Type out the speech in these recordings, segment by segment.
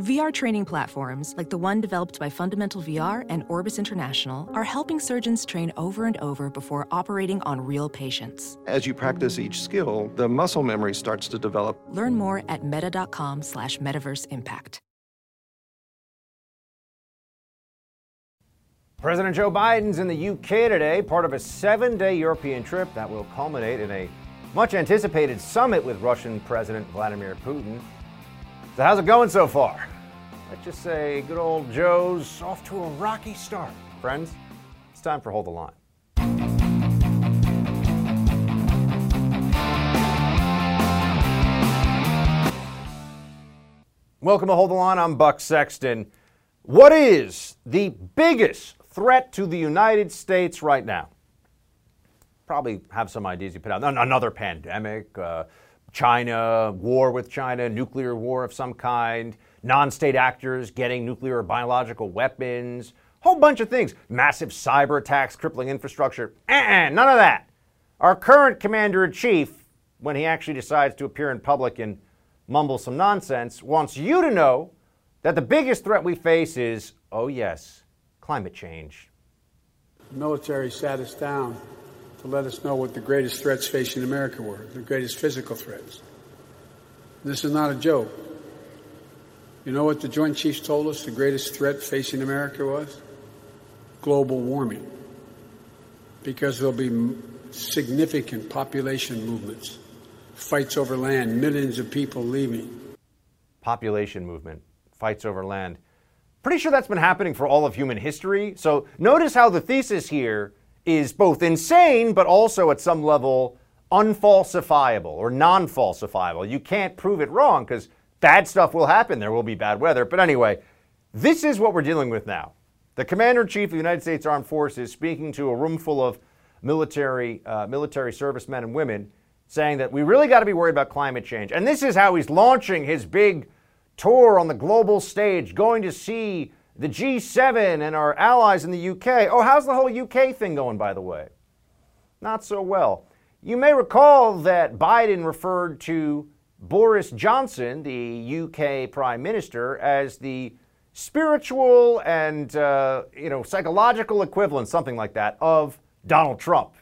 VR training platforms, like the one developed by Fundamental VR and Orbis International, are helping surgeons train over and over before operating on real patients. As you practice each skill, the muscle memory starts to develop. Learn more at meta.com slash metaverse impact. President Joe Biden's in the UK today, part of a seven day European trip that will culminate in a much anticipated summit with Russian President Vladimir Putin. So, how's it going so far? Let's just say good old Joe's off to a rocky start. Friends, it's time for Hold the Line. Welcome to Hold the Line. I'm Buck Sexton. What is the biggest threat to the United States right now? Probably have some ideas you put out. Another pandemic, uh, China, war with China, nuclear war of some kind, non state actors getting nuclear or biological weapons, whole bunch of things. Massive cyber attacks, crippling infrastructure. Uh-uh, none of that. Our current commander in chief, when he actually decides to appear in public and mumble some nonsense, wants you to know that the biggest threat we face is, oh, yes, climate change. The military sat us down to let us know what the greatest threats facing America were, the greatest physical threats. This is not a joke. You know what the Joint Chiefs told us the greatest threat facing America was? Global warming. Because there'll be significant population movements, fights over land, millions of people leaving. Population movement fights over land. Pretty sure that's been happening for all of human history. So notice how the thesis here is both insane, but also at some level unfalsifiable or non falsifiable. You can't prove it wrong because bad stuff will happen. There will be bad weather. But anyway, this is what we're dealing with now. The Commander in Chief of the United States Armed Forces speaking to a room full of military, uh, military servicemen and women saying that we really got to be worried about climate change. And this is how he's launching his big tour on the global stage, going to see the G7 and our allies in the UK. Oh, how's the whole UK thing going, by the way? Not so well. You may recall that Biden referred to Boris Johnson, the UK Prime Minister, as the spiritual and uh, you know psychological equivalent, something like that, of Donald Trump.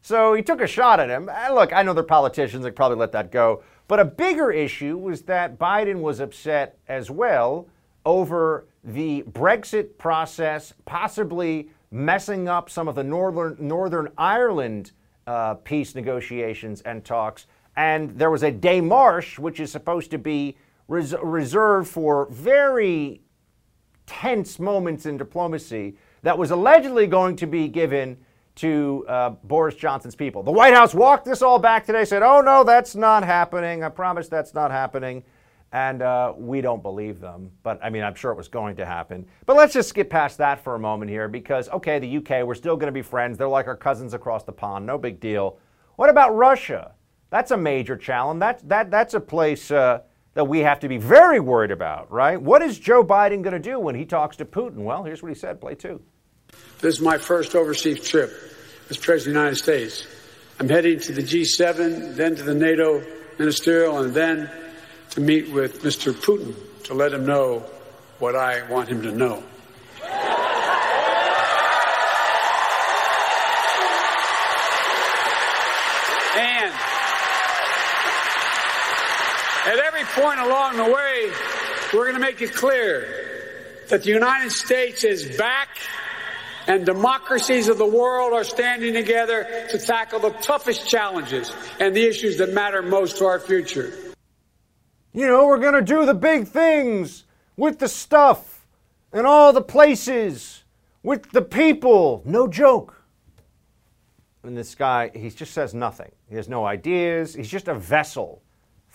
So he took a shot at him. And look, I know they're politicians; they probably let that go. But a bigger issue was that Biden was upset as well over the Brexit process possibly messing up some of the Northern, Northern Ireland uh, peace negotiations and talks. And there was a démarche, which is supposed to be res- reserved for very tense moments in diplomacy, that was allegedly going to be given to uh, Boris Johnson's people. The White House walked this all back today, said, oh, no, that's not happening. I promise that's not happening. And uh, we don't believe them. But I mean, I'm sure it was going to happen. But let's just skip past that for a moment here because, okay, the UK, we're still going to be friends. They're like our cousins across the pond. No big deal. What about Russia? That's a major challenge. That, that, that's a place uh, that we have to be very worried about, right? What is Joe Biden going to do when he talks to Putin? Well, here's what he said. Play two. This is my first overseas trip as President of the United States. I'm heading to the G7, then to the NATO ministerial, and then to meet with Mr. Putin to let him know what I want him to know. And at every point along the way, we're going to make it clear that the United States is back and democracies of the world are standing together to tackle the toughest challenges and the issues that matter most to our future. You know, we're going to do the big things with the stuff and all the places with the people. No joke. And this guy, he just says nothing. He has no ideas. He's just a vessel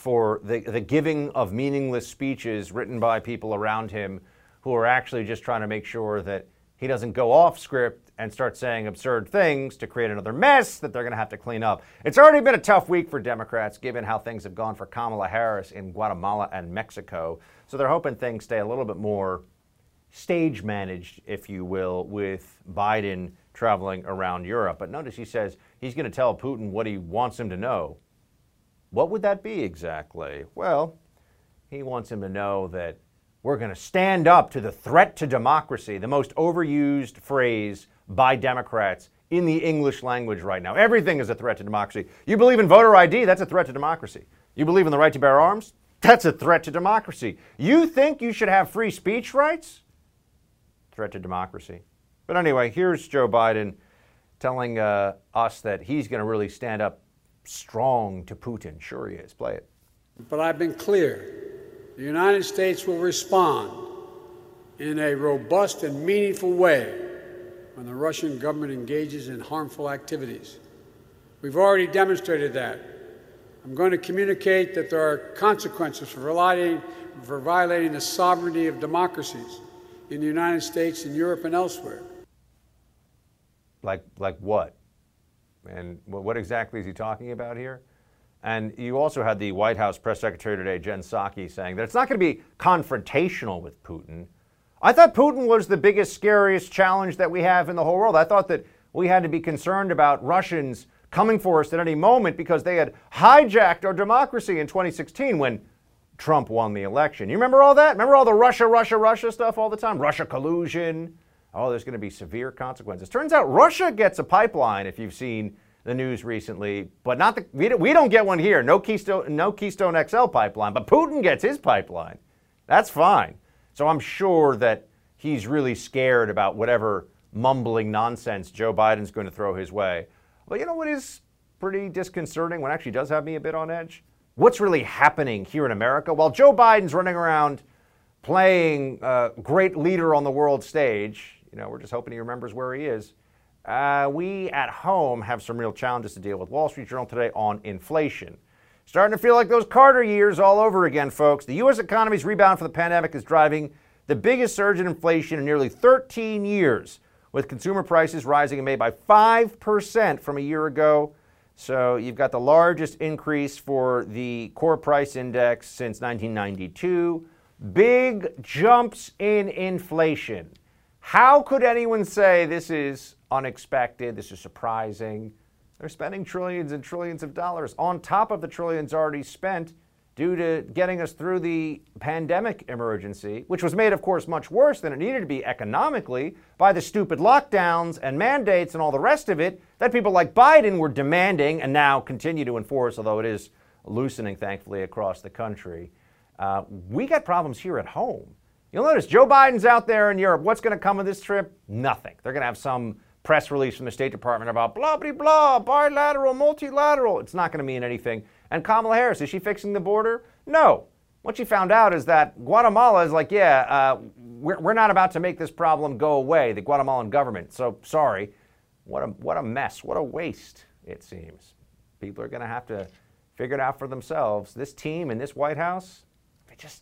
for the, the giving of meaningless speeches written by people around him who are actually just trying to make sure that he doesn't go off script and start saying absurd things to create another mess that they're going to have to clean up. It's already been a tough week for Democrats given how things have gone for Kamala Harris in Guatemala and Mexico. So they're hoping things stay a little bit more stage managed, if you will, with Biden traveling around Europe. But notice he says he's going to tell Putin what he wants him to know. What would that be exactly? Well, he wants him to know that we're going to stand up to the threat to democracy, the most overused phrase by Democrats in the English language right now. Everything is a threat to democracy. You believe in voter ID, that's a threat to democracy. You believe in the right to bear arms, that's a threat to democracy. You think you should have free speech rights? Threat to democracy. But anyway, here's Joe Biden telling uh, us that he's going to really stand up strong to Putin. Sure, he is. Play it. But I've been clear. The United States will respond in a robust and meaningful way when the Russian government engages in harmful activities. We've already demonstrated that. I'm going to communicate that there are consequences for violating, for violating the sovereignty of democracies in the United States and Europe and elsewhere. Like, like what? And what exactly is he talking about here? And you also had the White House press secretary today, Jen Psaki, saying that it's not going to be confrontational with Putin. I thought Putin was the biggest, scariest challenge that we have in the whole world. I thought that we had to be concerned about Russians coming for us at any moment because they had hijacked our democracy in 2016 when Trump won the election. You remember all that? Remember all the Russia, Russia, Russia stuff all the time? Russia collusion. Oh, there's going to be severe consequences. Turns out Russia gets a pipeline, if you've seen the news recently, but not the, we, don't, we don't get one here. No Keystone, no Keystone XL pipeline, but Putin gets his pipeline. That's fine. So I'm sure that he's really scared about whatever mumbling nonsense Joe Biden's going to throw his way. But you know what is pretty disconcerting, what actually does have me a bit on edge? What's really happening here in America? While Joe Biden's running around playing uh, great leader on the world stage, you know, we're just hoping he remembers where he is. Uh, we at home have some real challenges to deal with. Wall Street Journal today on inflation. Starting to feel like those Carter years all over again, folks. The U.S. economy's rebound from the pandemic is driving the biggest surge in inflation in nearly 13 years, with consumer prices rising in May by 5% from a year ago. So you've got the largest increase for the core price index since 1992. Big jumps in inflation. How could anyone say this is unexpected, this is surprising? They're spending trillions and trillions of dollars on top of the trillions already spent due to getting us through the pandemic emergency, which was made, of course, much worse than it needed to be economically by the stupid lockdowns and mandates and all the rest of it that people like Biden were demanding and now continue to enforce, although it is loosening, thankfully, across the country. Uh, we got problems here at home. You'll notice Joe Biden's out there in Europe. What's going to come of this trip? Nothing. They're going to have some press release from the State Department about blah, blah, blah, bilateral, multilateral. It's not going to mean anything. And Kamala Harris, is she fixing the border? No. What she found out is that Guatemala is like, yeah, uh, we're, we're not about to make this problem go away, the Guatemalan government. So sorry. What a, what a mess. What a waste, it seems. People are going to have to figure it out for themselves. This team in this White House, they just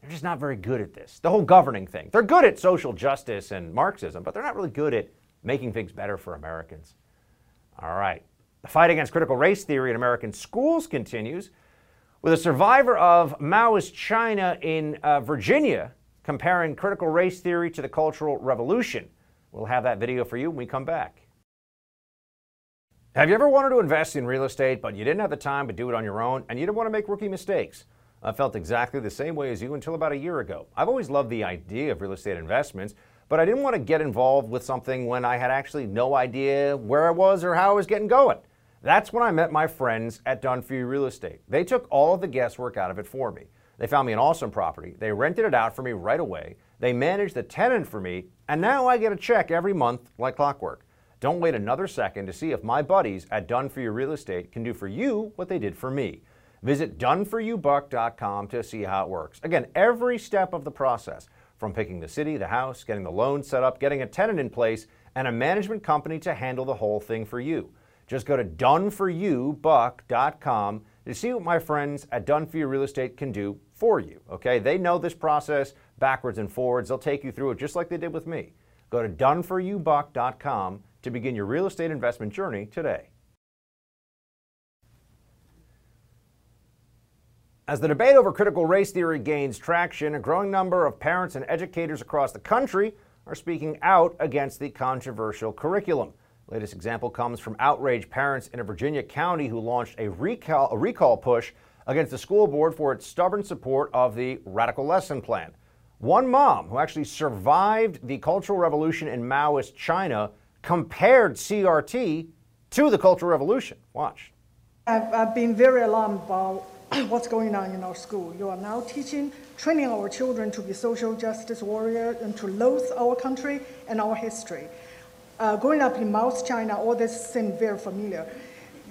they're just not very good at this. The whole governing thing. They're good at social justice and Marxism, but they're not really good at making things better for Americans. All right. The fight against critical race theory in American schools continues with a survivor of Maoist China in uh, Virginia comparing critical race theory to the Cultural Revolution. We'll have that video for you when we come back. Have you ever wanted to invest in real estate, but you didn't have the time to do it on your own, and you didn't want to make rookie mistakes? I felt exactly the same way as you until about a year ago. I've always loved the idea of real estate investments, but I didn't want to get involved with something when I had actually no idea where I was or how I was getting going. That's when I met my friends at You Real Estate. They took all of the guesswork out of it for me. They found me an awesome property. They rented it out for me right away. They managed the tenant for me, and now I get a check every month like clockwork. Don't wait another second to see if my buddies at Done For You Real Estate can do for you what they did for me. Visit doneforyoubuck.com to see how it works. Again, every step of the process, from picking the city, the house, getting the loan set up, getting a tenant in place, and a management company to handle the whole thing for you. Just go to doneforyoubuck.com to see what my friends at Done For You Real Estate can do for you. Okay, they know this process backwards and forwards. They'll take you through it just like they did with me. Go to doneforyoubuck.com to begin your real estate investment journey today. As the debate over critical race theory gains traction, a growing number of parents and educators across the country are speaking out against the controversial curriculum. Latest example comes from outraged parents in a Virginia county who launched a recall, a recall push against the school board for its stubborn support of the radical lesson plan. One mom who actually survived the Cultural Revolution in Maoist China compared CRT to the Cultural Revolution. Watch. I've, I've been very alarmed about what's going on in our school. You are now teaching, training our children to be social justice warriors and to loathe our country and our history. Uh, growing up in Mao's China, all this seemed very familiar.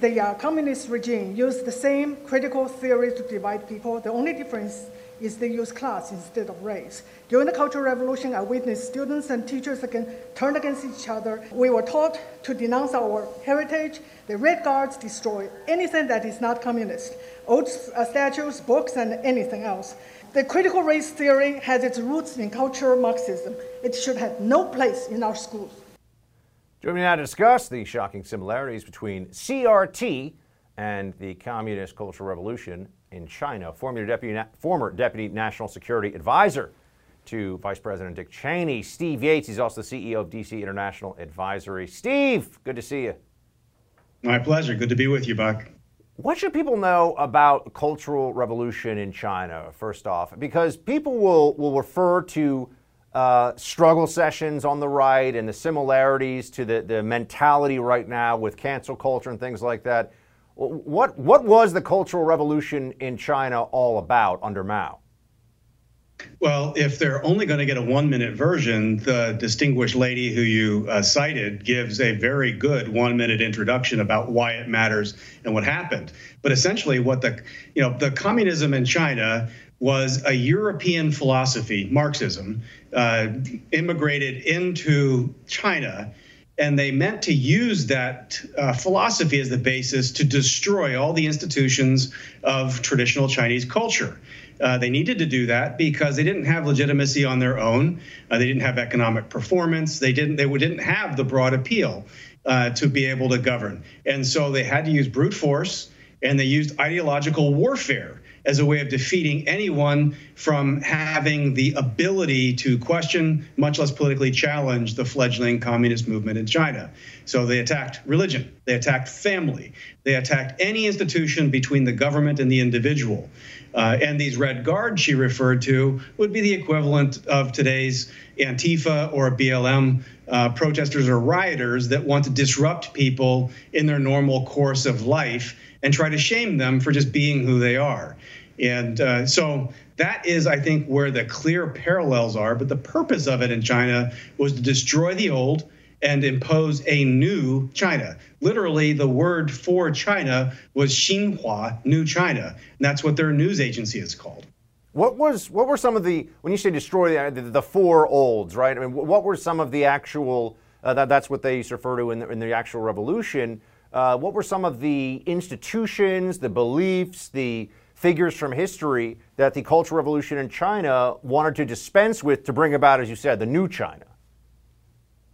The uh, communist regime used the same critical theory to divide people. The only difference is they use class instead of race. During the Cultural Revolution, I witnessed students and teachers again turn against each other. We were taught to denounce our heritage. The Red Guards destroy anything that is not communist old uh, statues, books, and anything else. The critical race theory has its roots in cultural Marxism. It should have no place in our schools. Joining me now to discuss the shocking similarities between CRT and the Communist Cultural Revolution in China, former Deputy, former Deputy National Security Advisor to Vice President Dick Cheney, Steve Yates. He's also the CEO of DC International Advisory. Steve, good to see you. My pleasure. Good to be with you, Buck. What should people know about cultural revolution in China, first off? Because people will, will refer to uh, struggle sessions on the right and the similarities to the, the mentality right now with cancel culture and things like that. What, what was the Cultural Revolution in China all about under Mao? Well, if they're only going to get a one minute version, the distinguished lady who you uh, cited gives a very good one minute introduction about why it matters and what happened. But essentially, what the, you know, the communism in China was a European philosophy, Marxism, uh, immigrated into China. And they meant to use that uh, philosophy as the basis to destroy all the institutions of traditional Chinese culture. Uh, they needed to do that because they didn't have legitimacy on their own. Uh, they didn't have economic performance. They didn't. They didn't have the broad appeal uh, to be able to govern, and so they had to use brute force and they used ideological warfare as a way of defeating anyone from having the ability to question, much less politically challenge, the fledgling communist movement in China. So they attacked religion, they attacked family, they attacked any institution between the government and the individual. Uh, and these Red Guards she referred to would be the equivalent of today's Antifa or BLM uh, protesters or rioters that want to disrupt people in their normal course of life and try to shame them for just being who they are. And uh, so that is, I think, where the clear parallels are. But the purpose of it in China was to destroy the old and impose a new China. Literally, the word for China was Xinhua, New China. And that's what their news agency is called. What was what were some of the when you say destroy the, the four olds, right? I mean, what were some of the actual uh, that, that's what they used to refer to in the, in the actual revolution. Uh, what were some of the institutions, the beliefs, the figures from history that the Cultural Revolution in China wanted to dispense with to bring about, as you said, the new China?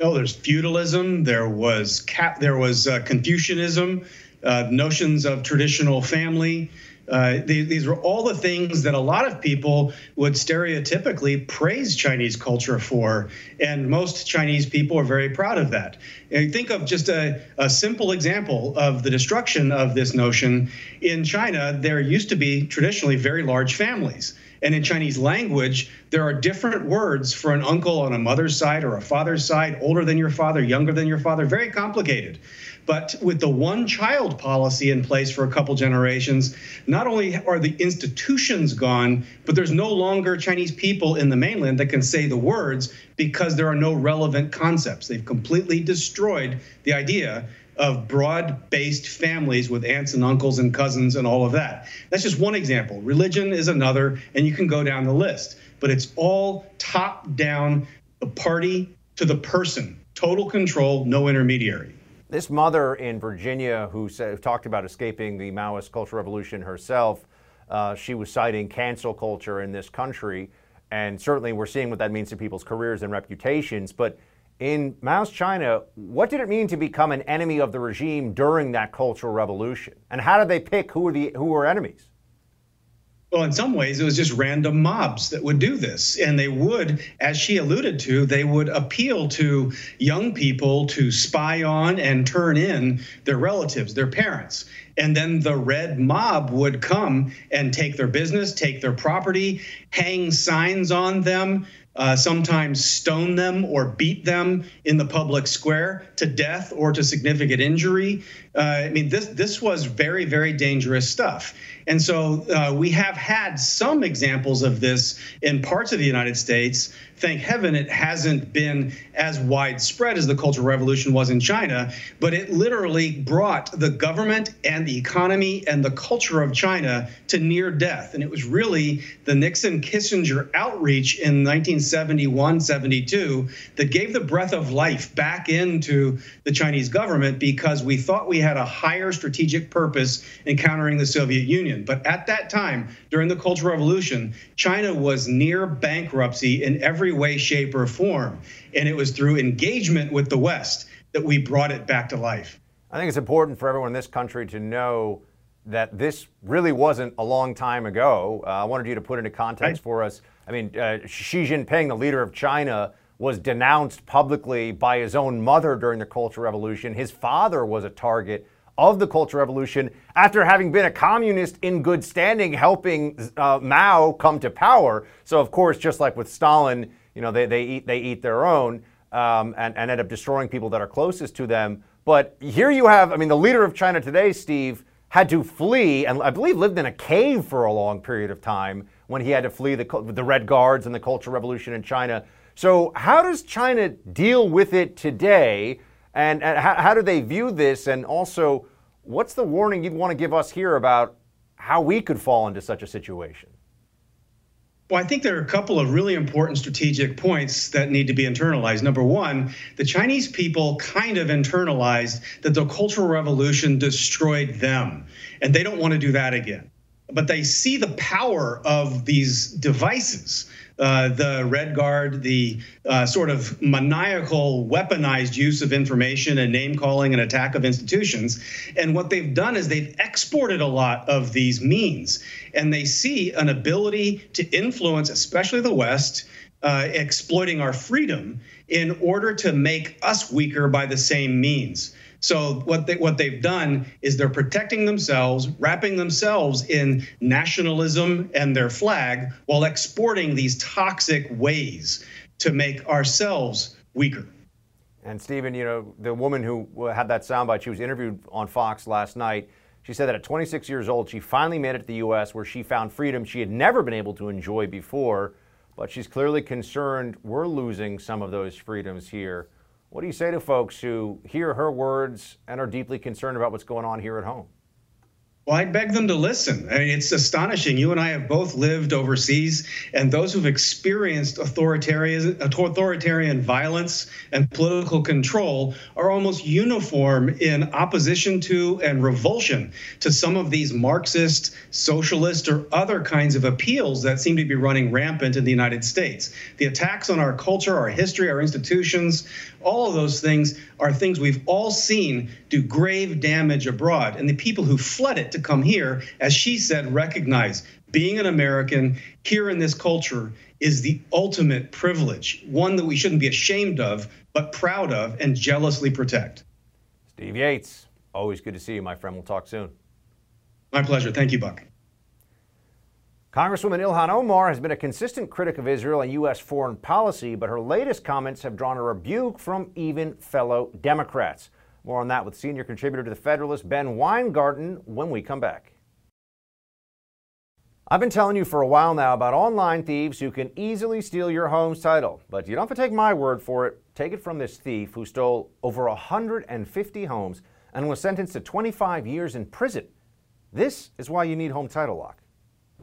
No, there's feudalism. There was cap, there was uh, Confucianism, uh, notions of traditional family. Uh, these, these were all the things that a lot of people would stereotypically praise Chinese culture for, and most Chinese people are very proud of that. And think of just a, a simple example of the destruction of this notion. In China, there used to be traditionally very large families. And in Chinese language, there are different words for an uncle on a mother's side or a father's side, older than your father, younger than your father, very complicated. But with the one child policy in place for a couple generations, not only are the institutions gone, but there's no longer Chinese people in the mainland that can say the words because there are no relevant concepts. They've completely destroyed the idea of broad based families with aunts and uncles and cousins and all of that. That's just one example. Religion is another, and you can go down the list. But it's all top down, the party to the person, total control, no intermediary. This mother in Virginia who said, talked about escaping the Maoist Cultural Revolution herself, uh, she was citing cancel culture in this country. And certainly we're seeing what that means to people's careers and reputations. But in Mao's China, what did it mean to become an enemy of the regime during that cultural revolution? And how did they pick who were the who were enemies? Well, in some ways, it was just random mobs that would do this. And they would, as she alluded to, they would appeal to young people to spy on and turn in their relatives, their parents. And then the red mob would come and take their business, take their property, hang signs on them, uh, sometimes stone them or beat them in the public square to death or to significant injury. Uh, I mean, this this was very very dangerous stuff. And so uh, we have had some examples of this in parts of the United States. Thank heaven it hasn't been as widespread as the Cultural Revolution was in China, but it literally brought the government and the economy and the culture of China to near death. And it was really the Nixon Kissinger outreach in 1971 72 that gave the breath of life back into the Chinese government because we thought we had a higher strategic purpose in countering the Soviet Union. But at that time, during the Cultural Revolution, China was near bankruptcy in every way, shape, or form. And it was through engagement with the West that we brought it back to life. I think it's important for everyone in this country to know that this really wasn't a long time ago. Uh, I wanted you to put into context right. for us. I mean, uh, Xi Jinping, the leader of China, was denounced publicly by his own mother during the Cultural Revolution. His father was a target of the Cultural Revolution after having been a communist in good standing, helping uh, Mao come to power. So, of course, just like with Stalin, you know, they, they eat they eat their own um, and, and end up destroying people that are closest to them. But here you have, I mean, the leader of China today, Steve, had to flee and I believe lived in a cave for a long period of time when he had to flee the, the Red Guards and the Cultural Revolution in China. So, how does China deal with it today? And, and how, how do they view this? And also, what's the warning you'd want to give us here about how we could fall into such a situation? Well, I think there are a couple of really important strategic points that need to be internalized. Number one, the Chinese people kind of internalized that the Cultural Revolution destroyed them, and they don't want to do that again. But they see the power of these devices uh, the Red Guard, the uh, sort of maniacal, weaponized use of information and name calling and attack of institutions. And what they've done is they've exported a lot of these means, and they see an ability to influence, especially the West. Uh, exploiting our freedom in order to make us weaker by the same means. So what they what they've done is they're protecting themselves, wrapping themselves in nationalism and their flag while exporting these toxic ways to make ourselves weaker. And Stephen, you know, the woman who had that soundbite, she was interviewed on Fox last night. She said that at 26 years old, she finally made it to the U.S. where she found freedom she had never been able to enjoy before. But she's clearly concerned we're losing some of those freedoms here. What do you say to folks who hear her words and are deeply concerned about what's going on here at home? Well, I'd beg them to listen. I mean, it's astonishing. You and I have both lived overseas, and those who've experienced authoritarian, authoritarian violence and political control are almost uniform in opposition to and revulsion to some of these Marxist, socialist, or other kinds of appeals that seem to be running rampant in the United States. The attacks on our culture, our history, our institutions, all of those things are things we've all seen do grave damage abroad. And the people who fled it to come here, as she said, recognize being an American here in this culture is the ultimate privilege, one that we shouldn't be ashamed of, but proud of and jealously protect. Steve Yates, always good to see you, my friend. We'll talk soon. My pleasure. Thank you, Buck. Congresswoman Ilhan Omar has been a consistent critic of Israel and U.S. foreign policy, but her latest comments have drawn a rebuke from even fellow Democrats. More on that with senior contributor to The Federalist, Ben Weingarten, when we come back. I've been telling you for a while now about online thieves who can easily steal your home's title, but you don't have to take my word for it. Take it from this thief who stole over 150 homes and was sentenced to 25 years in prison. This is why you need Home Title Lock.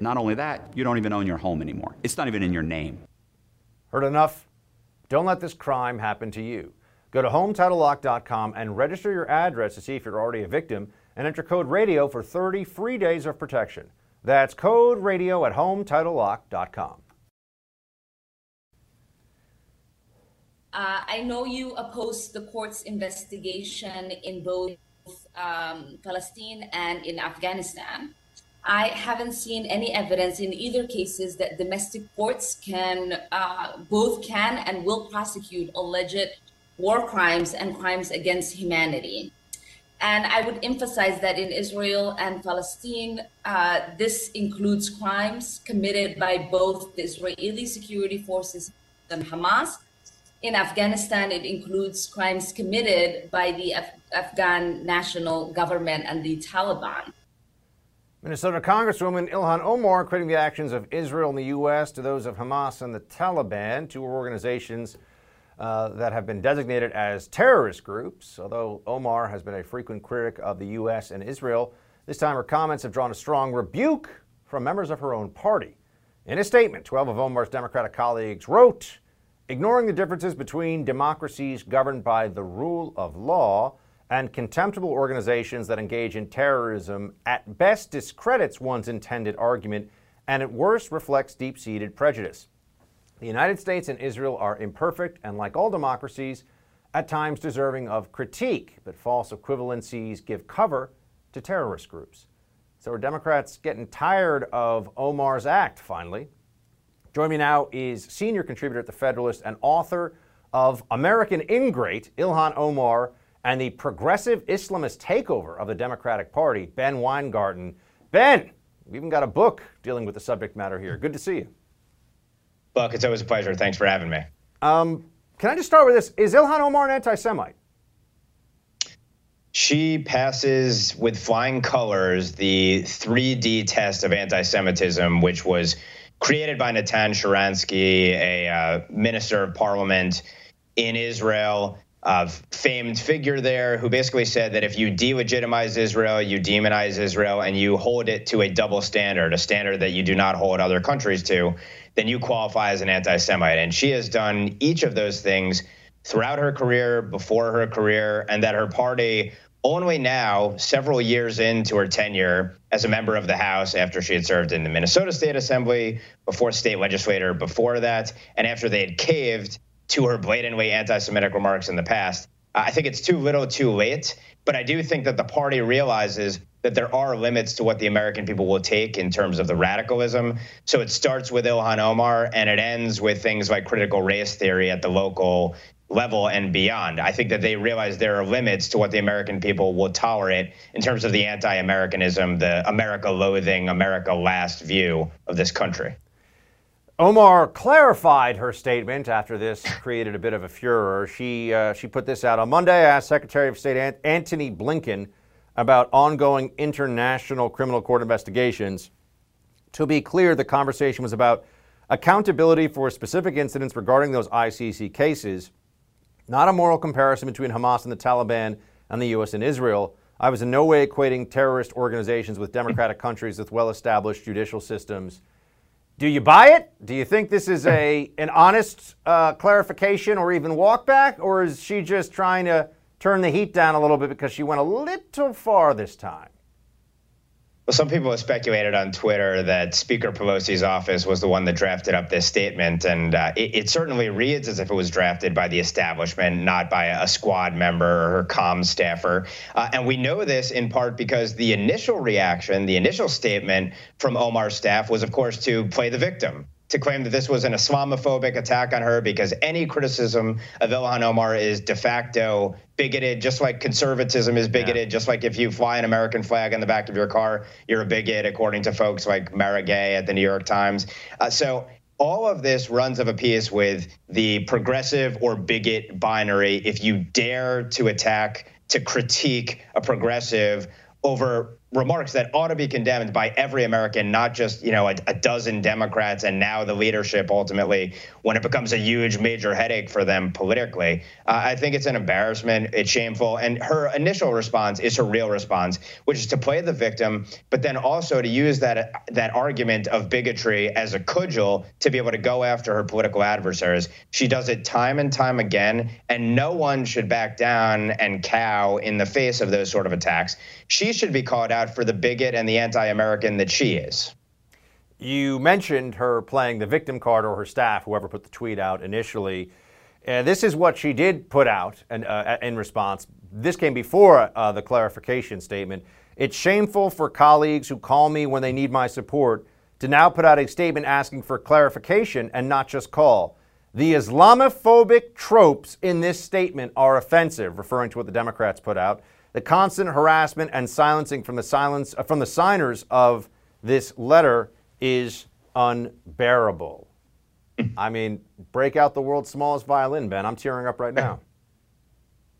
Not only that, you don't even own your home anymore. It's not even in your name. Heard enough? Don't let this crime happen to you. Go to HomeTitleLock.com and register your address to see if you're already a victim and enter code RADIO for 30 free days of protection. That's code radio at HomeTitleLock.com. Uh, I know you oppose the court's investigation in both um, Palestine and in Afghanistan. I haven't seen any evidence in either cases that domestic courts can uh, both can and will prosecute alleged war crimes and crimes against humanity. And I would emphasize that in Israel and Palestine, uh, this includes crimes committed by both the Israeli security forces and Hamas. In Afghanistan, it includes crimes committed by the Af- Afghan national government and the Taliban. Minnesota Congresswoman Ilhan Omar crediting the actions of Israel and the U.S. to those of Hamas and the Taliban, two organizations uh, that have been designated as terrorist groups. Although Omar has been a frequent critic of the U.S. and Israel, this time her comments have drawn a strong rebuke from members of her own party. In a statement, 12 of Omar's Democratic colleagues wrote, ignoring the differences between democracies governed by the rule of law and contemptible organizations that engage in terrorism at best discredits one's intended argument and at worst reflects deep seated prejudice. The United States and Israel are imperfect and, like all democracies, at times deserving of critique, but false equivalencies give cover to terrorist groups. So, are Democrats getting tired of Omar's act finally? Join me now is senior contributor at The Federalist and author of American Ingrate, Ilhan Omar and the progressive Islamist takeover of the Democratic Party, Ben Weingarten. Ben, we even got a book dealing with the subject matter here. Good to see you. Buck, it's always a pleasure. Thanks for having me. Um, can I just start with this? Is Ilhan Omar an anti Semite? She passes with flying colors the 3D test of anti Semitism, which was created by Natan Sharansky, a uh, minister of parliament in Israel uh, famed figure there who basically said that if you delegitimize Israel, you demonize Israel, and you hold it to a double standard, a standard that you do not hold other countries to, then you qualify as an anti Semite. And she has done each of those things throughout her career, before her career, and that her party only now, several years into her tenure as a member of the House, after she had served in the Minnesota State Assembly, before state legislator before that, and after they had caved to her blatantly anti Semitic remarks in the past. I think it's too little too late, but I do think that the party realizes that there are limits to what the American people will take in terms of the radicalism. So it starts with Ilhan Omar and it ends with things like critical race theory at the local level and beyond. I think that they realize there are limits to what the American people will tolerate in terms of the anti Americanism, the America loathing, America last view of this country. Omar clarified her statement after this created a bit of a furor. She, uh, she put this out on Monday. I asked Secretary of State Antony Blinken about ongoing international criminal court investigations. To be clear, the conversation was about accountability for specific incidents regarding those ICC cases, not a moral comparison between Hamas and the Taliban and the U.S. and Israel. I was in no way equating terrorist organizations with democratic countries with well established judicial systems do you buy it? Do you think this is a an honest uh, clarification or even walkback, or is she just trying to turn the heat down a little bit because she went a little far this time? Well, some people have speculated on Twitter that Speaker Pelosi's office was the one that drafted up this statement, and uh, it, it, certainly reads as if it was drafted by the establishment, not by a squad member or her comm staffer. Uh, and we know this in part because the initial reaction, the initial statement from Omar's staff was, of course, to play the victim to claim that this was an Islamophobic attack on her because any criticism of Ilhan Omar is de facto bigoted, just like conservatism is bigoted, yeah. just like if you fly an American flag on the back of your car, you're a bigot, according to folks like Mara Gay at the New York Times. Uh, so all of this runs of a piece with the progressive or bigot binary. If you dare to attack, to critique a progressive over remarks that ought to be condemned by every American, not just you know a, a, dozen Democrats and now the leadership. Ultimately, when it becomes a huge, major headache for them politically, uh, I think it's an embarrassment. It's shameful. And her initial response is her real response, which is to play the victim, but then also to use that that argument of bigotry as a cudgel to be able to go after her political adversaries. She does it time and time again, and no one should back down and cow in the face of those sort of attacks. She should be called out out for the bigot and the anti American that she is. You mentioned her playing the victim card or her staff, whoever put the tweet out initially. This is what she did put out uh, in response. This came before uh, the clarification statement. It's shameful for colleagues who call me when they need my support to now put out a statement asking for clarification and not just call. The Islamophobic tropes in this statement are offensive, referring to what the Democrats put out the constant harassment and silencing from the silence uh, from the signers of this letter is unbearable. I mean, break out the world's smallest violin, Ben. I'm tearing up right now.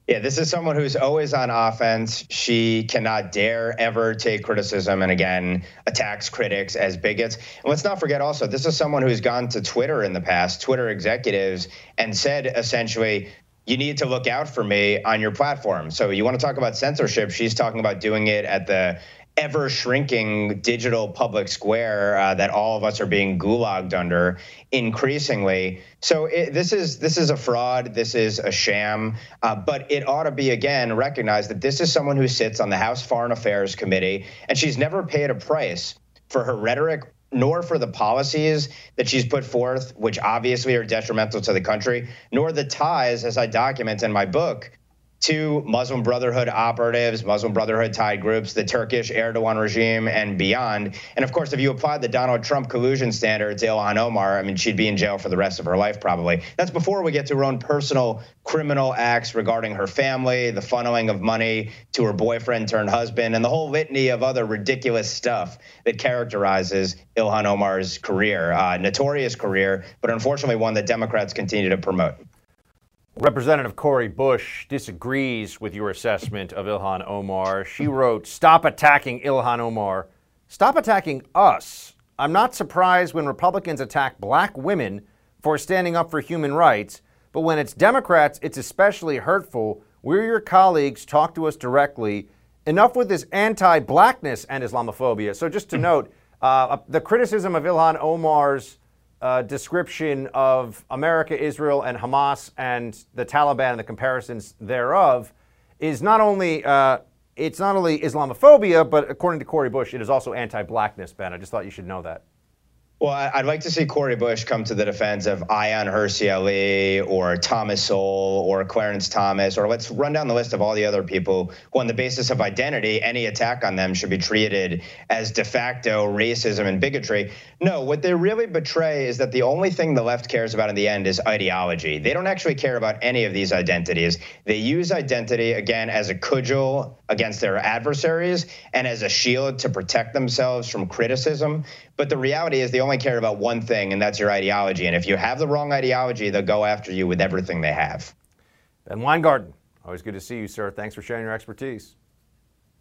Yeah, this is someone who's always on offense. She cannot dare ever take criticism and again attacks critics as bigots. And let's not forget also, this is someone who's gone to Twitter in the past, Twitter executives, and said essentially, you need to look out for me on your platform. So you want to talk about censorship? She's talking about doing it at the ever shrinking digital public square uh, that all of us are being gulagged under increasingly. So it, this is this is a fraud. This is a sham. Uh, but it ought to be again recognized that this is someone who sits on the House Foreign Affairs Committee, and she's never paid a price for her rhetoric nor for the policies that she's put forth, which obviously are detrimental to the country, nor the ties, as I document in my book, to Muslim Brotherhood operatives, Muslim Brotherhood tied groups, the Turkish Erdogan regime, and beyond. And of course, if you apply the Donald Trump collusion standards, Ilhan Omar, I mean, she'd be in jail for the rest of her life, probably. That's before we get to her own personal criminal acts regarding her family, the funneling of money to her boyfriend turned husband, and the whole litany of other ridiculous stuff that characterizes Ilhan Omar's career. Uh, notorious career, but unfortunately one that Democrats continue to promote. Representative Cori Bush disagrees with your assessment of Ilhan Omar. She wrote, Stop attacking Ilhan Omar. Stop attacking us. I'm not surprised when Republicans attack black women for standing up for human rights, but when it's Democrats, it's especially hurtful. We're your colleagues. Talk to us directly. Enough with this anti blackness and Islamophobia. So, just to note, uh, the criticism of Ilhan Omar's uh, description of America, Israel, and Hamas and the Taliban and the comparisons thereof is not only uh, it's not only Islamophobia, but according to Cori Bush, it is also anti-blackness. Ben, I just thought you should know that. Well, I'd like to see Cori Bush come to the defense of Ayaan Hirsi Ali or Thomas Sowell or Clarence Thomas, or let's run down the list of all the other people who, on the basis of identity, any attack on them should be treated as de facto racism and bigotry. No, what they really betray is that the only thing the left cares about in the end is ideology. They don't actually care about any of these identities. They use identity, again, as a cudgel against their adversaries and as a shield to protect themselves from criticism. But the reality is, they only care about one thing, and that's your ideology. And if you have the wrong ideology, they'll go after you with everything they have. Ben Weingarten, always good to see you, sir. Thanks for sharing your expertise.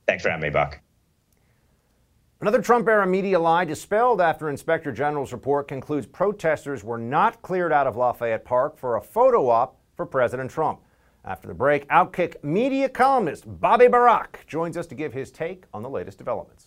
Thanks for having me, Buck. Another Trump era media lie dispelled after Inspector General's report concludes protesters were not cleared out of Lafayette Park for a photo op for President Trump. After the break, Outkick media columnist Bobby Burack joins us to give his take on the latest developments.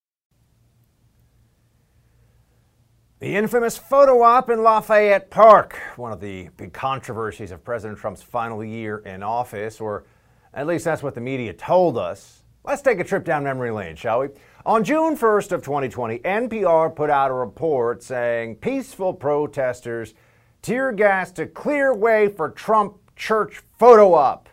The infamous photo op in Lafayette Park, one of the big controversies of President Trump's final year in office, or at least that's what the media told us. Let's take a trip down memory lane, shall we? On June 1st of 2020, NPR put out a report saying peaceful protesters tear gas to clear way for Trump church photo op.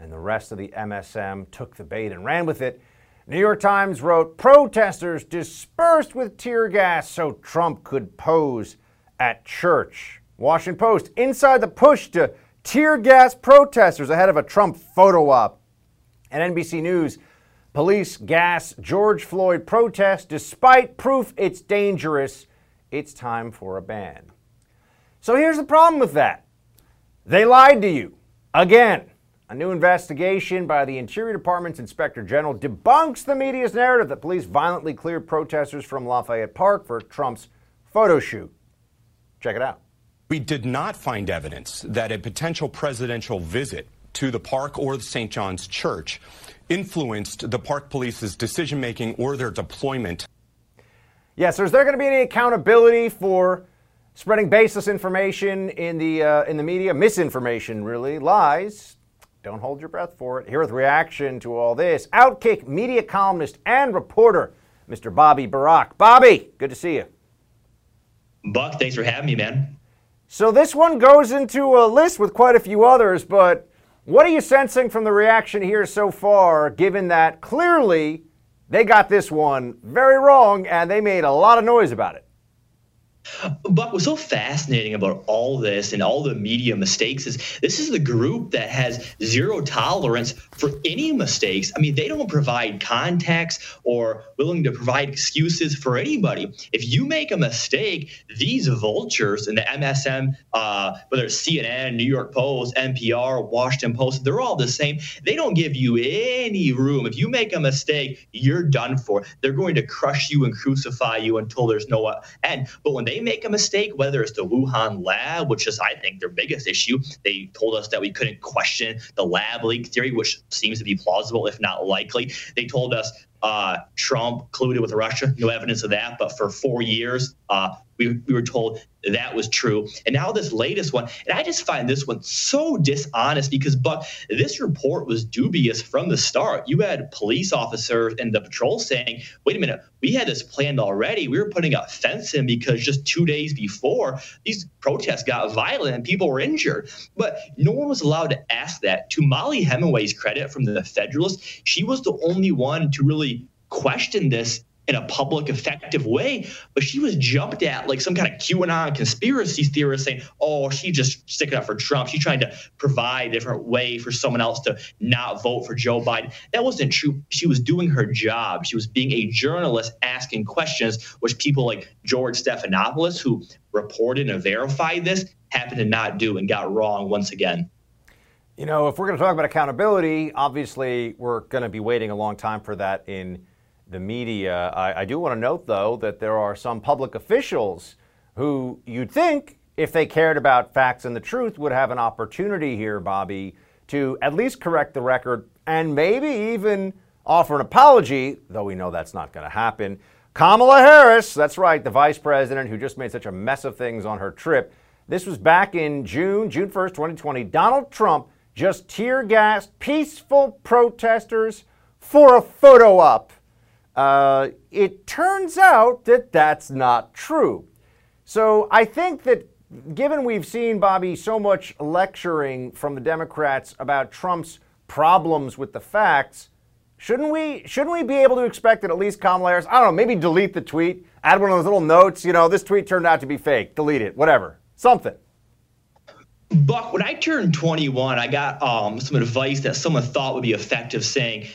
And the rest of the MSM took the bait and ran with it New York Times wrote protesters dispersed with tear gas so Trump could pose at church. Washington Post inside the push to tear gas protesters ahead of a Trump photo op. And NBC News police gas George Floyd protest despite proof it's dangerous. It's time for a ban. So here's the problem with that. They lied to you again. A new investigation by the Interior Department's Inspector General debunks the media's narrative that police violently cleared protesters from Lafayette Park for Trump's photo shoot. Check it out. We did not find evidence that a potential presidential visit to the park or the St. John's Church influenced the park police's decision making or their deployment. Yes, so is there going to be any accountability for spreading baseless information in the uh, in the media, misinformation, really, lies? Don't hold your breath for it. Here with reaction to all this, Outkick media columnist and reporter, Mr. Bobby Burack. Bobby, good to see you. Buck, thanks for having me, man. So this one goes into a list with quite a few others, but what are you sensing from the reaction here so far, given that clearly they got this one very wrong and they made a lot of noise about it? But what's so fascinating about all this and all the media mistakes is this is the group that has zero tolerance for any mistakes. I mean, they don't provide context or willing to provide excuses for anybody. If you make a mistake, these vultures in the MSM, uh, whether it's CNN, New York Post, NPR, Washington Post, they're all the same. They don't give you any room. If you make a mistake, you're done for. They're going to crush you and crucify you until there's no end. But when they they make a mistake, whether it's the Wuhan lab, which is, I think, their biggest issue, they told us that we couldn't question the lab leak theory, which seems to be plausible, if not likely. They told us uh, Trump colluded with Russia, no evidence of that, but for four years, uh, we, we were told that was true. And now this latest one, and I just find this one so dishonest because, Buck, this report was dubious from the start. You had police officers and the patrol saying, wait a minute, we had this planned already. We were putting a fence in because just two days before, these protests got violent and people were injured. But no one was allowed to ask that. To Mollie Hemingway's credit from the Federalist, she was the only one to really question this in a public, effective way. But she was jumped at like some kind of QAnon conspiracy theorist saying, oh, she's just sticking up for Trump. She's trying to provide a different way for someone else to not vote for Joe Biden. That wasn't true. She was doing her job. She was being a journalist asking questions, which people like George Stephanopoulos, who reported and verified this, happened to not do and got wrong once again. You know, if we're going to talk about accountability, obviously we're going to be waiting a long time for that in the media. I, I do want to note, though, that there are some public officials who you'd think, if they cared about facts and the truth, would have an opportunity here, Bobby, to at least correct the record and maybe even offer an apology, though we know that's not going to happen. Kamala Harris, that's right, the vice president who just made such a mess of things on her trip. This was back in June, June 1st, 2020. Donald Trump just tear gassed peaceful protesters for a photo op. Uh, it turns out that that's not true. So I think that given we've seen, Bobby, so much lecturing from the Democrats about Trump's problems with the facts, shouldn't we shouldn't we be able to expect that at least Kamala Harris, I don't know, maybe delete the tweet, add one of those little notes, you know, this tweet turned out to be fake, delete it, whatever, something. Buck, when I turned 21, I got um, some advice that someone thought would be effective saying,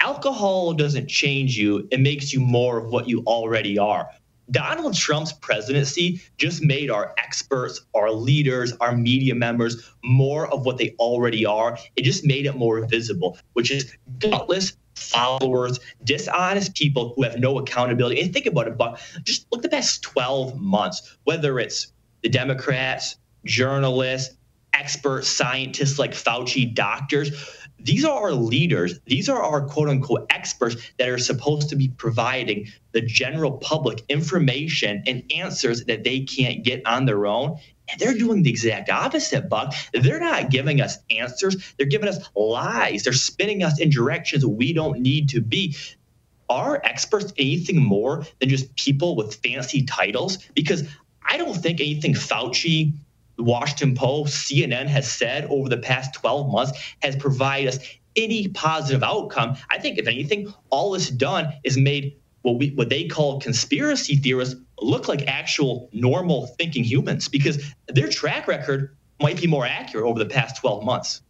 alcohol doesn't change you, it makes you more of what you already are. Donald Trump's presidency just made our experts, our leaders, our media members more of what they already are. It just made it more visible, which is gutless followers, dishonest people who have no accountability. And think about it, Buck. Just look the past 12 months, whether it's the Democrats, journalists, experts, scientists like Fauci, doctors these are our leaders. These are our quote unquote experts that are supposed to be providing the general public information and answers that they can't get on their own. And they're doing the exact opposite, Buck. They're not giving us answers. They're giving us lies. They're spinning us in directions we don't need to be. Are experts anything more than just people with fancy titles? Because I don't think anything Fauci, Washington Post, CNN has said over the past 12 months has provided us any positive outcome. I think, if anything, all it's done is made what we what they call conspiracy theorists look like actual normal thinking humans because their track record might be more accurate over the past 12 months.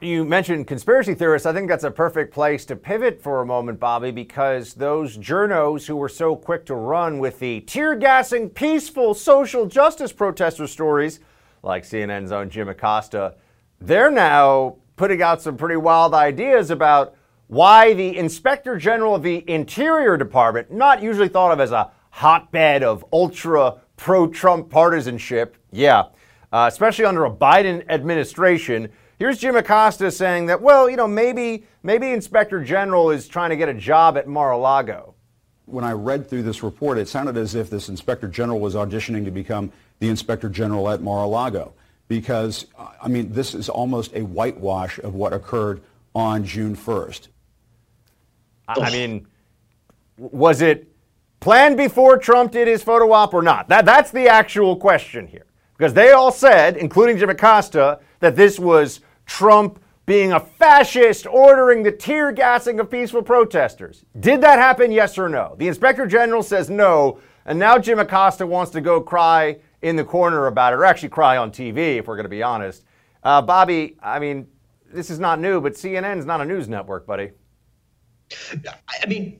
You mentioned conspiracy theorists. I think that's a perfect place to pivot for a moment, Bobby, because those journos who were so quick to run with the tear gassing, peaceful social justice protester stories, like CNN's own Jim Acosta, they're now putting out some pretty wild ideas about why the Inspector General of the Interior Department, not usually thought of as a hotbed of ultra pro Trump partisanship, yeah, uh, especially under a Biden administration, Here's Jim Acosta saying that, well, you know, maybe maybe Inspector General is trying to get a job at Mar-a-Lago. When I read through this report, it sounded as if this Inspector General was auditioning to become the Inspector General at Mar-a-Lago because, I mean, this is almost a whitewash of what occurred on June 1st. I mean, was it planned before Trump did his photo op or not? That, that's the actual question here. Because they all said, including Jim Acosta, that this was Trump being a fascist, ordering the tear gassing of peaceful protesters. Did that happen, yes or no? The inspector general says no, and now Jim Acosta wants to go cry in the corner about it, or actually cry on TV, if we're going to be honest. Uh, Bobby, I mean, this is not new, but CNN's not a news network, buddy. I mean,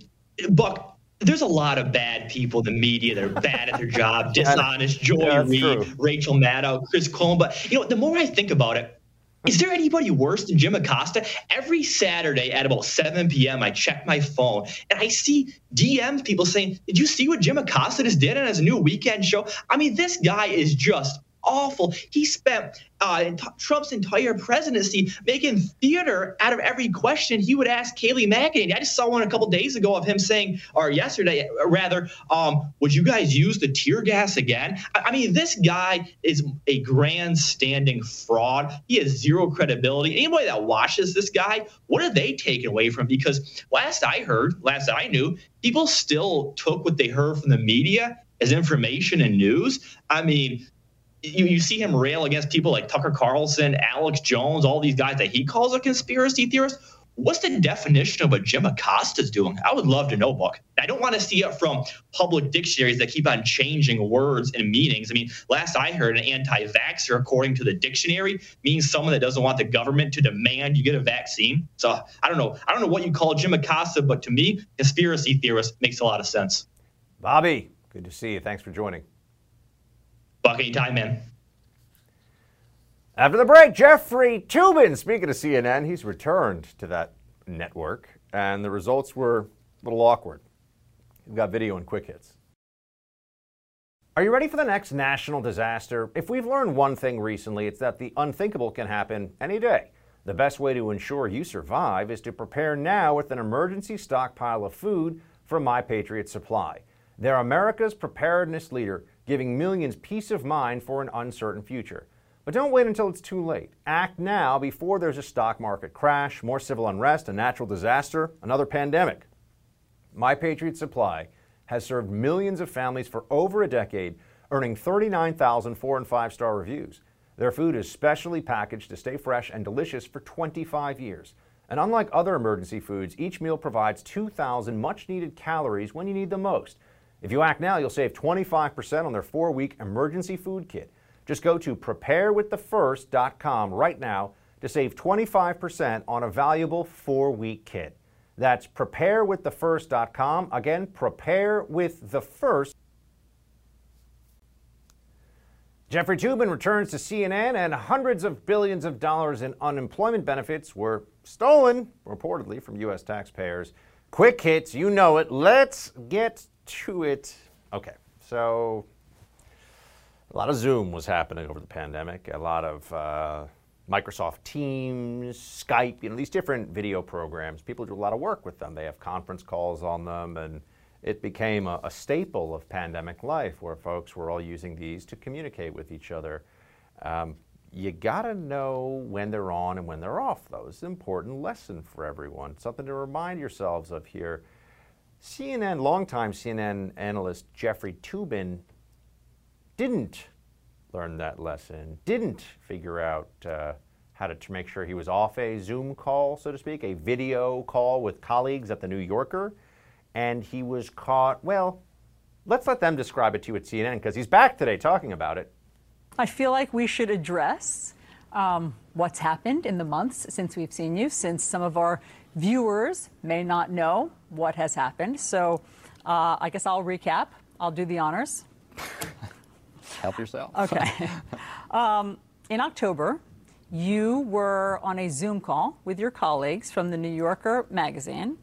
Buck, there's a lot of bad people in the media that are bad at their job, dishonest, Joy yeah, Reid. Rachel Maddow, Chris Cuomo. But you know, the more I think about it, is there anybody worse than Jim Acosta? Every Saturday at about 7 p.m., I check my phone and I see DMs people saying, Did you see what Jim Acosta just did on his new weekend show? I mean, this guy is just awful. He spent uh, Trump's entire presidency making theater out of every question he would ask Kayleigh McEnany. I just saw one a couple days ago of him saying, or yesterday uh, rather, um, would you guys use the tear gas again? I, I mean, this guy is a grandstanding fraud. He has zero credibility. Anybody that watches this guy, what are they taking away from? Because last I heard, last I knew, people still took what they heard from the media as information and news. I mean, you, you see him rail against people like Tucker Carlson, Alex Jones, all these guys that he calls a conspiracy theorist. What's the definition of what Jim Acosta's doing? I would love to know, Buck. I don't want to see it from public dictionaries that keep on changing words and meanings. I mean, last I heard, an anti-vaxxer, according to the dictionary, means someone that doesn't want the government to demand you get a vaccine. So I don't know. I don't know what you call Jim Acosta, but to me, conspiracy theorist makes a lot of sense. Bobby, good to see you. Thanks for joining. Anytime, man. After the break, Jeffrey Toobin, speaking of CNN, he's returned to that network, and the results were a little awkward. We've got video and quick hits. Are you ready for the next national disaster? If we've learned one thing recently, it's that the unthinkable can happen any day. The best way to ensure you survive is to prepare now with an emergency stockpile of food from My Patriot Supply. They're America's preparedness leader giving millions peace of mind for an uncertain future. But don't wait until it's too late. Act now before there's a stock market crash, more civil unrest, a natural disaster, another pandemic. My Patriot Supply has served millions of families for over a decade, earning 39,000 four and five star reviews. Their food is specially packaged to stay fresh and delicious for 25 years. And unlike other emergency foods, each meal provides 2,000 much needed calories when you need them most. If you act now, you'll save 25% on their four week emergency food kit. Just go to preparewiththefirst.com right now to save 25% on a valuable four week kit. That's preparewiththefirst.com. Again, preparewiththefirst. Jeffrey Toobin returns to CNN, and hundreds of billions of dollars in unemployment benefits were stolen, reportedly, from U.S. taxpayers. Quick hits, you know it. Let's get to it. Okay, so a lot of Zoom was happening over the pandemic, a lot of uh, Microsoft Teams, Skype, you know, these different video programs. People do a lot of work with them. They have conference calls on them, and it became a, a staple of pandemic life where folks were all using these to communicate with each other. Um, you got to know when they're on and when they're off, though. It's an important lesson for everyone, something to remind yourselves of here. CNN, longtime CNN analyst Jeffrey Toobin didn't learn that lesson, didn't figure out uh, how to make sure he was off a Zoom call, so to speak, a video call with colleagues at the New Yorker, and he was caught. Well, let's let them describe it to you at CNN because he's back today talking about it. I feel like we should address um, what's happened in the months since we've seen you, since some of our viewers may not know what has happened. So uh, I guess I'll recap. I'll do the honors. Help yourself. Okay. um, in October, you were on a Zoom call with your colleagues from the New Yorker magazine.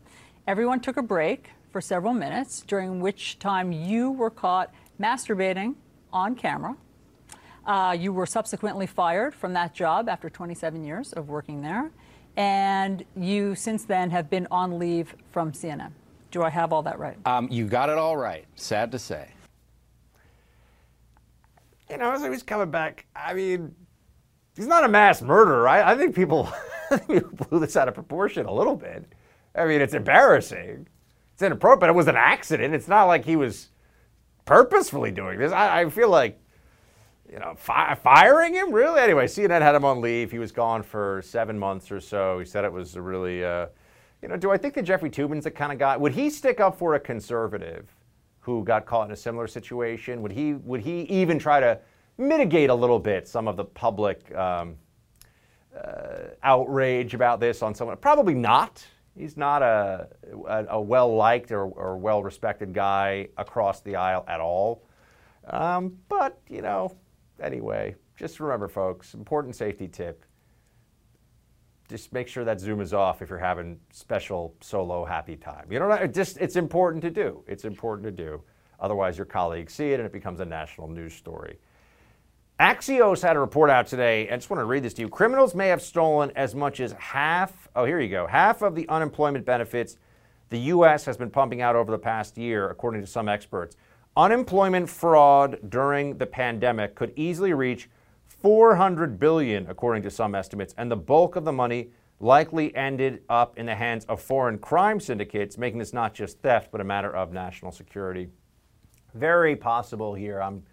Everyone took a break for several minutes, during which time you were caught masturbating on camera. Uh, you were subsequently fired from that job after 27 years of working there. And you, since then, have been on leave from CNN. Do I have all that right? Um, you got it all right. Sad to say you know, as he was coming back, I mean, he's not a mass murderer, right? I think people, blew this out of proportion a little bit. I mean, it's embarrassing. It's inappropriate, it was an accident. It's not like he was purposefully doing this. I, I feel like, you know, fi- firing him, really? Anyway, CNN had him on leave. He was gone for seven months or so. He said it was a really, uh, you know, do I think that Jeffrey Toobin's the kind of guy, would he stick up for a conservative? who got caught in a similar situation? Would he would he even try to mitigate a little bit some of the public um, uh, outrage about this on someone? Probably not. He's not a, a, a well liked or, or well respected guy across the aisle at all. Um, but, you know, anyway, just remember, folks, important safety tip just make sure that Zoom is off if you're having special solo happy time. You know, just it's important to do. It's important to do. Otherwise, your colleagues see it and it becomes a national news story. Axios had a report out today. I just want to read this to you. Criminals may have stolen as much as half. Oh, here you go. Half of the unemployment benefits the U.S. has been pumping out over the past year, according to some experts. Unemployment fraud during the pandemic could easily reach 400 billion according to some estimates, and the bulk of the money likely ended up in the hands of foreign crime syndicates, making this not just theft, but a matter of national security. Very possible here. I'm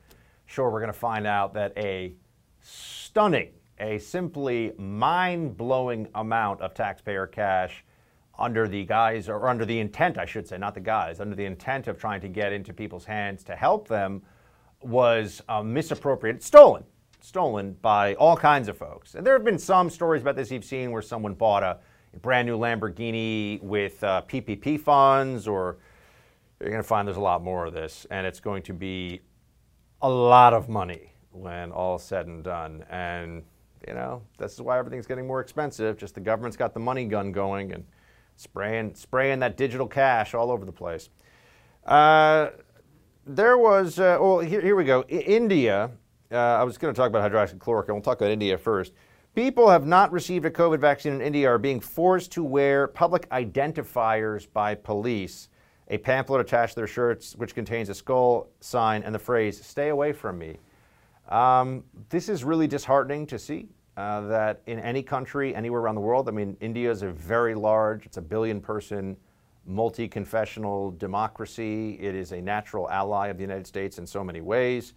sure we're going to find out that a stunning, a simply mind blowing amount of taxpayer cash under the guise, or under the intent, I should say, not the guise, under the intent of trying to get into people's hands to help them was uh, misappropriated, stolen stolen by all kinds of folks. And there have been some stories about this you've seen where someone bought a, brand new Lamborghini with uh, PPP funds, or you're going to find there's a lot more of this, and it's going to be a lot of money when all said and done. And you know, this is why everything's getting more expensive. Just the government's got the money gun going and spraying spraying that digital cash all over the place. Uh, there was, uh, well, here, here we go. I- India uh, I was going to talk about hydroxychloroquine. We'll talk about India first. People have not received a COVID vaccine in India are being forced to wear public identifiers by police. A pamphlet attached to their shirts, which contains a skull sign and the phrase, stay away from me. Um, this is really disheartening to see uh, that in any country, anywhere around the world, I mean, India is a very large, it's a billion person multi confessional democracy. It is a natural ally of the United States in so many ways.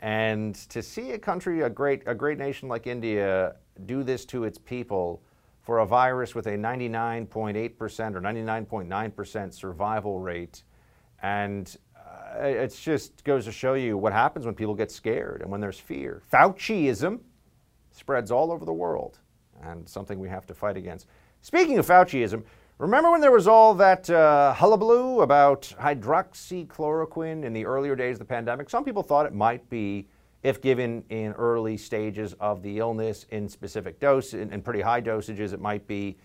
And to see a country, a great, a great nation like India, do this to its people for a virus with a 99.8% or 99.9% survival rate. And uh, it just goes to show you what happens when people get scared and when there's fear. Fauciism spreads all over the world and something we have to fight against. Speaking of Fauciism, remember when there was all that uh, hullabaloo about hydroxychloroquine in the earlier days of the pandemic? Some people thought it might be if given in early stages of the illness in specific dose, in, in pretty high dosages, it might be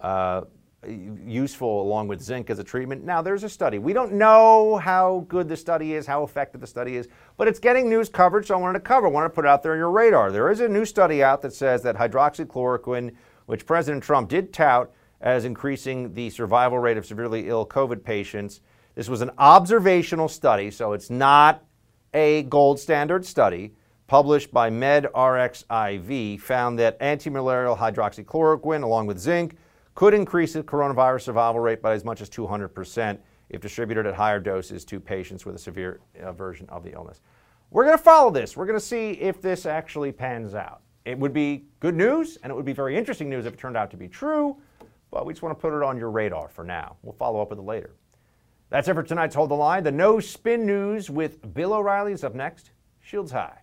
uh, useful along with zinc as a treatment. Now, there's a study. We don't know how good the study is, how effective the study is, but it's getting news coverage, so I wanted to cover, I wanted to put it out there on your radar. There is a new study out that says that hydroxychloroquine, which President Trump did tout as increasing the survival rate of severely ill COVID patients, this was an observational study, so it's not a gold standard study published by MedRxiv found that antimalarial hydroxychloroquine, along with zinc, could increase the coronavirus survival rate by as much as 200% if distributed at higher doses to patients with a severe uh, version of the illness. We're going to follow this. We're going to see if this actually pans out. It would be good news, and it would be very interesting news if it turned out to be true, but we just want to put it on your radar for now. We'll follow up with it later. That's it for tonight's Hold the Line. The No Spin News with Bill O'Reilly is up next. Shields high.